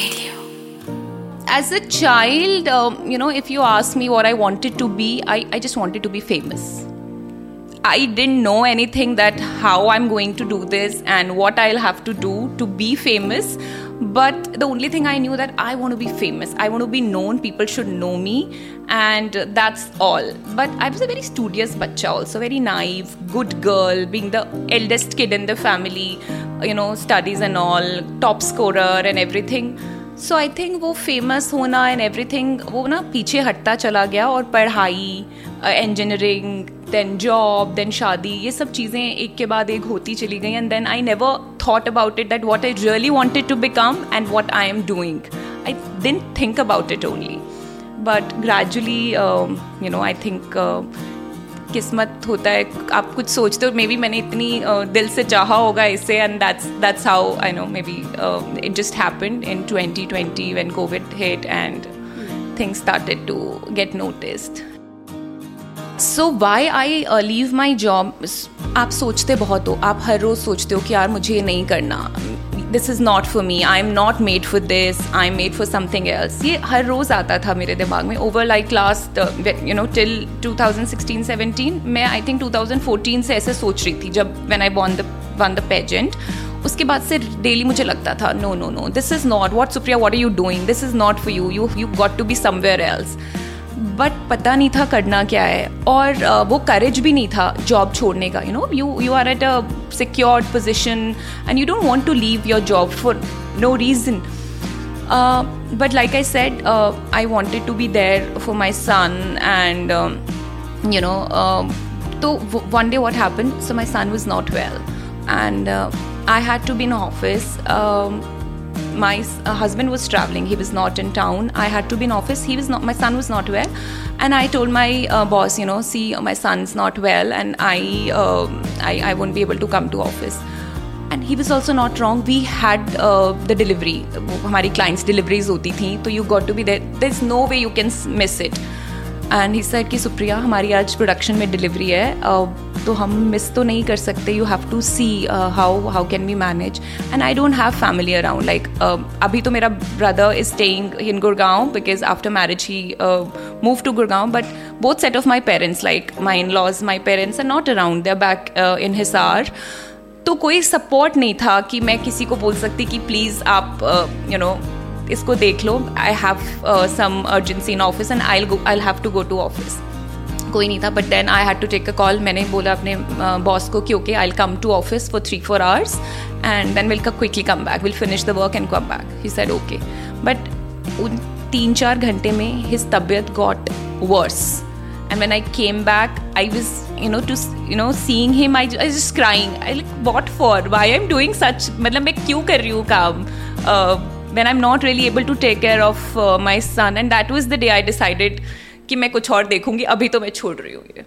Radio. As a child, um, you know, if you ask me what I wanted to be, I, I just wanted to be famous. I didn't know anything that how I'm going to do this and what I'll have to do to be famous. But the only thing I knew that I want to be famous. I want to be known. People should know me, and that's all. But I was a very studious bacha, also very naive, good girl, being the eldest kid in the family. You know, studies and all, top scorer and everything. So I think वो famous होना and everything वो ना पीछे हटता चला गया और पढ़ाई इंजीनियरिंग देन जॉब देन शादी, ये सब चीज़ें एक के बाद एक होती चली गई and then I never thought about it that what I really wanted to become and what I am doing I didn't think about it only but gradually you know I think किस्मत होता है, आप कुछ सोचते हो may be मैंने इतनी दिल से चाहा होगा इसे and that's that's how I know maybe it just happen in 2020 when covid hit and things started to get noticed so why I leave my job आप सोचते बहुत हो, आप हर रोज़ सोचते हो कि यार मुझे ये नहीं करना। This is not for me I am not made for this I am made for something else ये हर रोज़ आता था मेरे दिमाग में over like last you know till 2016 17 मैं आई थिंक 2014 से ऐसे सोच रही थी जब when I Bon the one the pageant उसके बाद से डेली मुझे लगता था no no no this is not what Supriya what are you doing this is not for you you you got to be somewhere else but पता नहीं था करना क्या है। और वो करेज भी नहीं था जॉब छोड़ने का you know you you are at a secured position and you don't want to leave your job for no reason but like I said I wanted to be there for my son and you know तो one day what happen so my son was not well and I had to be in office my uh, husband was traveling he was not in town i had to be in office he was not my son was not well and i told my uh, boss you know see my son's not well and i, um, I i won't be able to come to office and he was also not wrong we had uh, the delivery हमारी clients deliveries होती थी तो you got to be there there's no way you can miss it And he said कि सुप्रिया हमारी आज production में delivery है uh, तो हम मिस तो नहीं कर सकते। You have to see how how can we manage and I don't have family around like अभी तो मेरा brother is staying in Gurgaon because after marriage he move to Gurgaon but both set of my parents like my in laws my parents are not around they back in Hisar तो कोई support नहीं था कि मैं किसी को बोल सकती कि प्लीज़ आप यू नो इसको देख लो. I have some urgency in office and I I have to go to office कोई नहीं था but then I had to take a call मैंने बोला अपने बॉस uh, को कि okay I come to office for three four hours and then will quickly come back will finish the work and come back he said okay but उन तीन चार घंटे में हिज तबियत got worse and when i came back i was you know to you know seeing him i, I was just crying. I like what for? Why i'm doing such मतलब मैं क्यों कर रही हूँ काम? Uh, when I am not really able to take care of my son and that was the day I decided कि मैं कुछ और देखूँगी। अभी तो मैं छोड़ रही हूँ ये।